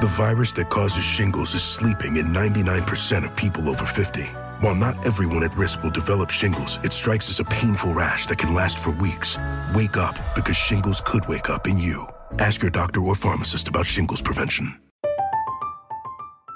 The virus that causes shingles is sleeping in 99% of people over 50. While not everyone at risk will develop shingles, it strikes as a painful rash that can last for weeks. Wake up because shingles could wake up in you. Ask your doctor or pharmacist about shingles prevention.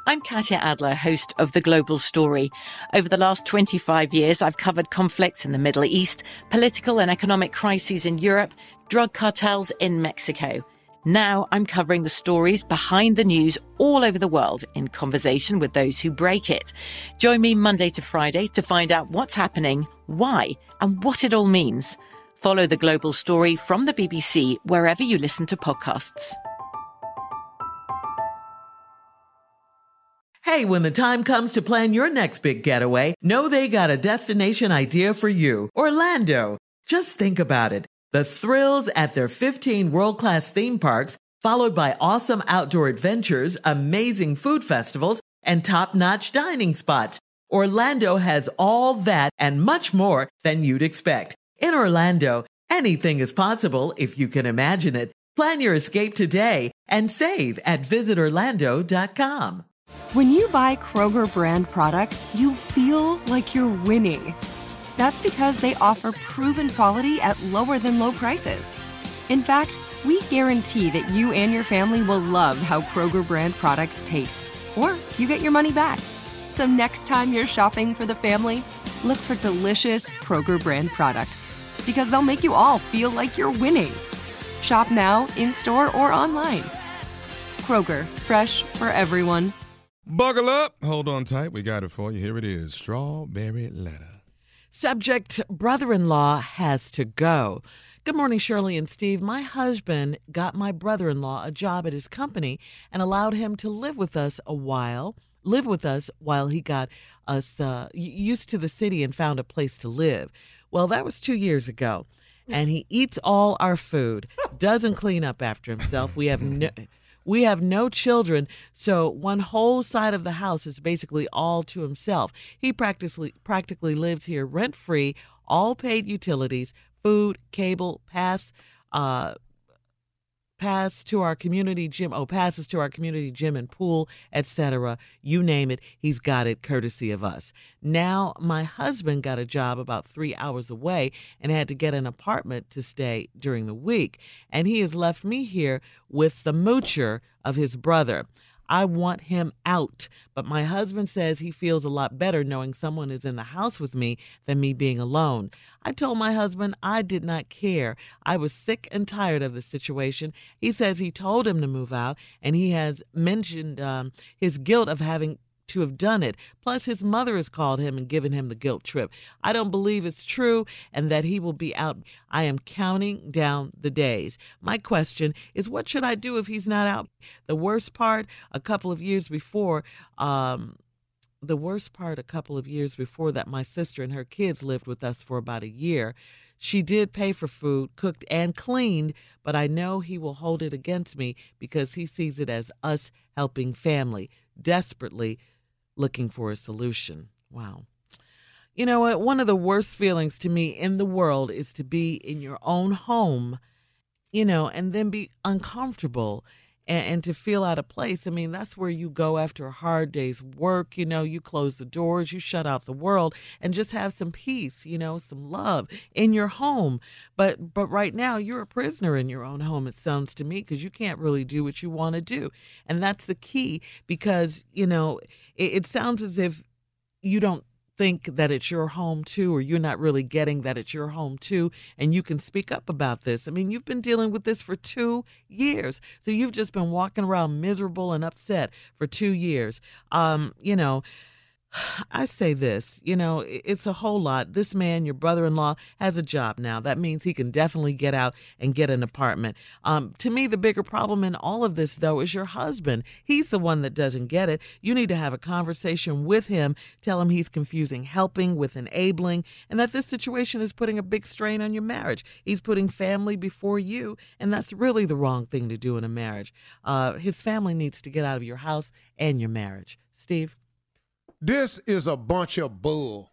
I'm Katya Adler, host of The Global Story. Over the last 25 years, I've covered conflicts in the Middle East, political and economic crises in Europe, drug cartels in Mexico. Now I'm covering the stories behind the news all over the world in conversation with those who break it. Join me Monday to Friday to find out what's happening, why, and what it all means. Follow the global story from the BBC wherever you listen to podcasts. Hey, when the time comes to plan your next big getaway, know they got a destination idea for you Orlando. Just think about it. The thrills at their 15 world class theme parks, followed by awesome outdoor adventures, amazing food festivals, and top notch dining spots. Orlando has all that and much more than you'd expect. In Orlando, anything is possible if you can imagine it. Plan your escape today and save at visitorlando.com. When you buy Kroger brand products, you feel like you're winning. That's because they offer proven quality at lower than low prices. In fact, we guarantee that you and your family will love how Kroger brand products taste, or you get your money back. So next time you're shopping for the family, look for delicious Kroger brand products because they'll make you all feel like you're winning. Shop now, in store, or online. Kroger, fresh for everyone. Buckle up. Hold on tight. We got it for you. Here it is Strawberry Letter. Subject brother in law has to go. Good morning, Shirley and Steve. My husband got my brother in law a job at his company and allowed him to live with us a while, live with us while he got us uh, used to the city and found a place to live. Well, that was two years ago. And he eats all our food, doesn't clean up after himself. We have no. We have no children, so one whole side of the house is basically all to himself. He practically practically lives here rent free, all paid utilities, food, cable, pass, uh, pass to our community gym. Oh, passes to our community gym and pool, etc. You name it, he's got it courtesy of us. Now, my husband got a job about three hours away and had to get an apartment to stay during the week, and he has left me here with the moocher of his brother. I want him out. But my husband says he feels a lot better knowing someone is in the house with me than me being alone. I told my husband I did not care. I was sick and tired of the situation. He says he told him to move out, and he has mentioned um, his guilt of having to have done it. Plus, his mother has called him and given him the guilt trip. I don't believe it's true and that he will be out. I am counting down the days. My question is what should I do if he's not out? The worst part, a couple of years before, um, the worst part, a couple of years before that, my sister and her kids lived with us for about a year. She did pay for food, cooked and cleaned, but I know he will hold it against me because he sees it as us helping family desperately looking for a solution. Wow. You know what? One of the worst feelings to me in the world is to be in your own home, you know, and then be uncomfortable and, and, to feel out of place. I mean, that's where you go after a hard day's work. You know, you close the doors, you shut out the world, and just have some peace. You know, some love in your home. But but right now, you're a prisoner in your own home. It sounds to me because you can't really do what you want to do, and that's the key. Because you know it, it sounds as if you don't think that it's your home too, or you're not really getting that it's your home too, and you can speak up about this. I mean, you've been dealing with this for two years, so you've just been walking around miserable and upset for two years. Um, you know, I say this, you know, it's a whole lot. This man, your brother in law, has a job now. That means he can definitely get out and get an apartment. Um, to me, the bigger problem in all of this, though, is your husband. He's the one that doesn't get it. You need to have a conversation with him, tell him he's confusing helping with enabling, and that this situation is putting a big strain on your marriage. He's putting family before you, and that's really the wrong thing to do in a marriage. Uh, his family needs to get out of your house and your marriage. Steve? This is a bunch of bull.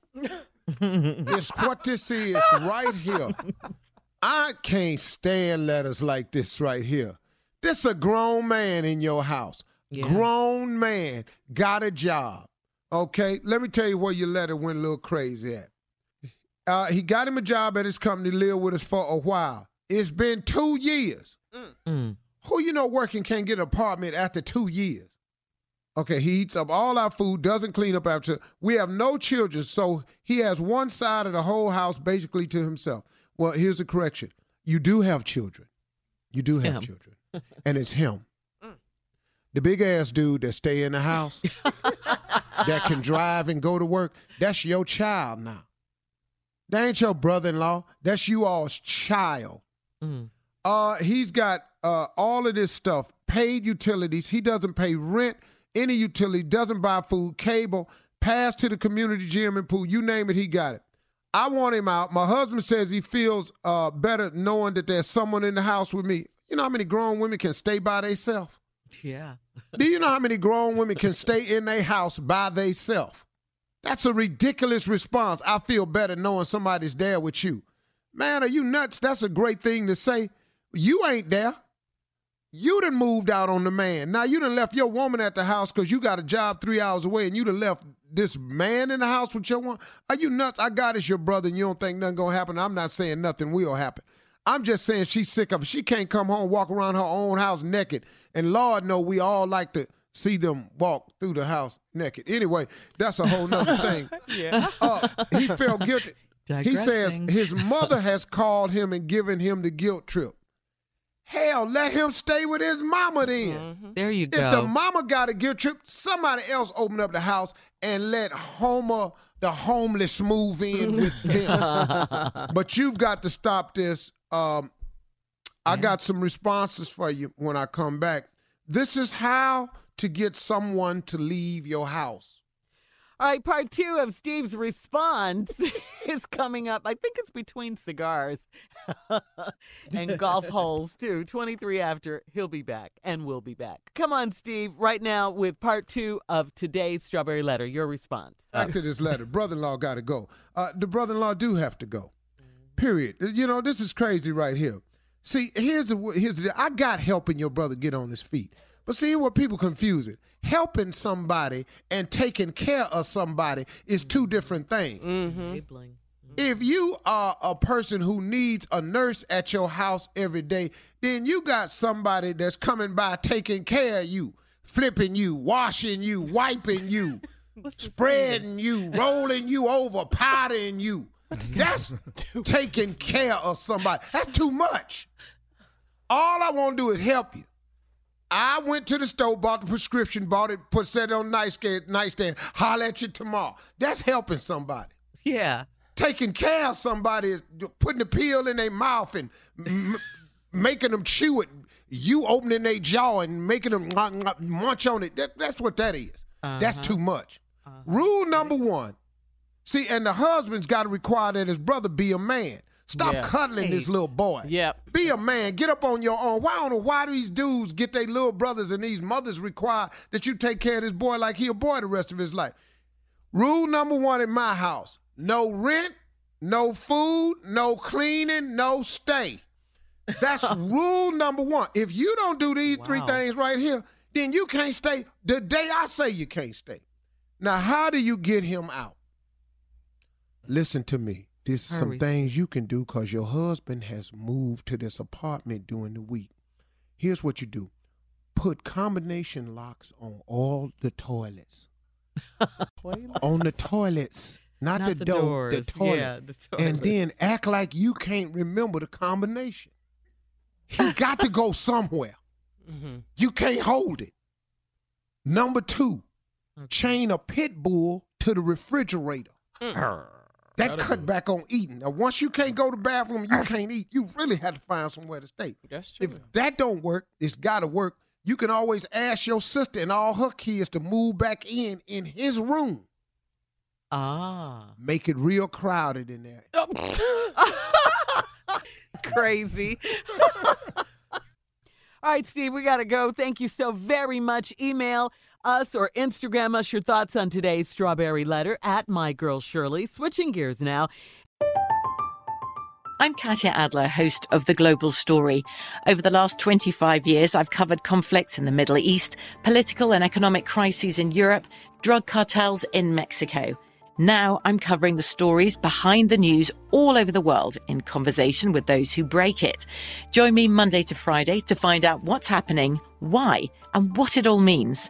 it's what this is right here. I can't stand letters like this right here. This a grown man in your house. Yeah. Grown man got a job. Okay, let me tell you where your letter went a little crazy at. Uh, he got him a job at his company, live with us for a while. It's been two years. Mm. Who you know working can't get an apartment after two years? Okay, he eats up all our food, doesn't clean up after. We have no children, so he has one side of the whole house basically to himself. Well, here's the correction: you do have children. You do have him. children, and it's him, mm. the big ass dude that stay in the house, that can drive and go to work. That's your child now. That ain't your brother-in-law. That's you all's child. Mm. Uh, he's got uh, all of this stuff, paid utilities. He doesn't pay rent any utility, doesn't buy food, cable, pass to the community gym and pool, you name it, he got it. I want him out. My husband says he feels uh, better knowing that there's someone in the house with me. You know how many grown women can stay by themselves? Yeah. Do you know how many grown women can stay in their house by themselves? That's a ridiculous response. I feel better knowing somebody's there with you. Man, are you nuts? That's a great thing to say. You ain't there. You done moved out on the man. Now you done left your woman at the house because you got a job three hours away and you done left this man in the house with your woman. Are you nuts? I got as your brother and you don't think nothing gonna happen. I'm not saying nothing will happen. I'm just saying she's sick of it. She can't come home, walk around her own house naked. And Lord know we all like to see them walk through the house naked. Anyway, that's a whole nother thing. yeah. Uh, he felt guilty. He says his mother has called him and given him the guilt trip. Hell, let him stay with his mama then. Mm-hmm. There you go. If the mama got a guilt trip, somebody else open up the house and let Homer, the homeless, move in with them. but you've got to stop this. Um, I got some responses for you when I come back. This is how to get someone to leave your house. All right, part two of Steve's response is coming up. I think it's between cigars and golf holes, too. 23 after, he'll be back and we'll be back. Come on, Steve, right now with part two of today's Strawberry Letter. Your response. Back to this letter. Brother in law got to go. Uh, the brother in law do have to go. Period. You know, this is crazy right here. See, here's the, here's the, I got helping your brother get on his feet. But see what people confuse it. Helping somebody and taking care of somebody is two different things. Mm-hmm. If you are a person who needs a nurse at your house every day, then you got somebody that's coming by taking care of you, flipping you, washing you, wiping you, spreading you, rolling you over, powdering you. That's taking care of somebody. That's too much. All I want to do is help you. I went to the store, bought the prescription, bought it, put set it on nightstand, nightstand, holler at you tomorrow. That's helping somebody. Yeah. Taking care of somebody is putting the pill in their mouth and m- making them chew it. You opening their jaw and making them munch on it. That, that's what that is. Uh-huh. That's too much. Uh-huh. Rule number one. See, and the husband's got to require that his brother be a man. Stop yeah. cuddling this little boy. Yep. Be a man. Get up on your own. Why don't know why these dudes get their little brothers and these mothers require that you take care of this boy like he a boy the rest of his life? Rule number one in my house: no rent, no food, no cleaning, no stay. That's rule number one. If you don't do these wow. three things right here, then you can't stay the day I say you can't stay. Now, how do you get him out? Listen to me. There's some things you can do because your husband has moved to this apartment during the week. Here's what you do put combination locks on all the toilets. on the toilets. Not, not the, the, door, doors. the toilet. Yeah, the toilet. And then act like you can't remember the combination. He got to go somewhere. Mm-hmm. You can't hold it. Number two, okay. chain a pit bull to the refrigerator. That cut back on eating. Now, once you can't go to the bathroom, you can't eat. You really have to find somewhere to stay. That's true. If that don't work, it's got to work. You can always ask your sister and all her kids to move back in in his room. Ah. Make it real crowded in there. Crazy. All right, Steve, we got to go. Thank you so very much. Email us or Instagram us your thoughts on today's strawberry letter at My Girl Shirley. Switching gears now. I'm Katya Adler, host of The Global Story. Over the last 25 years, I've covered conflicts in the Middle East, political and economic crises in Europe, drug cartels in Mexico. Now I'm covering the stories behind the news all over the world in conversation with those who break it. Join me Monday to Friday to find out what's happening, why, and what it all means.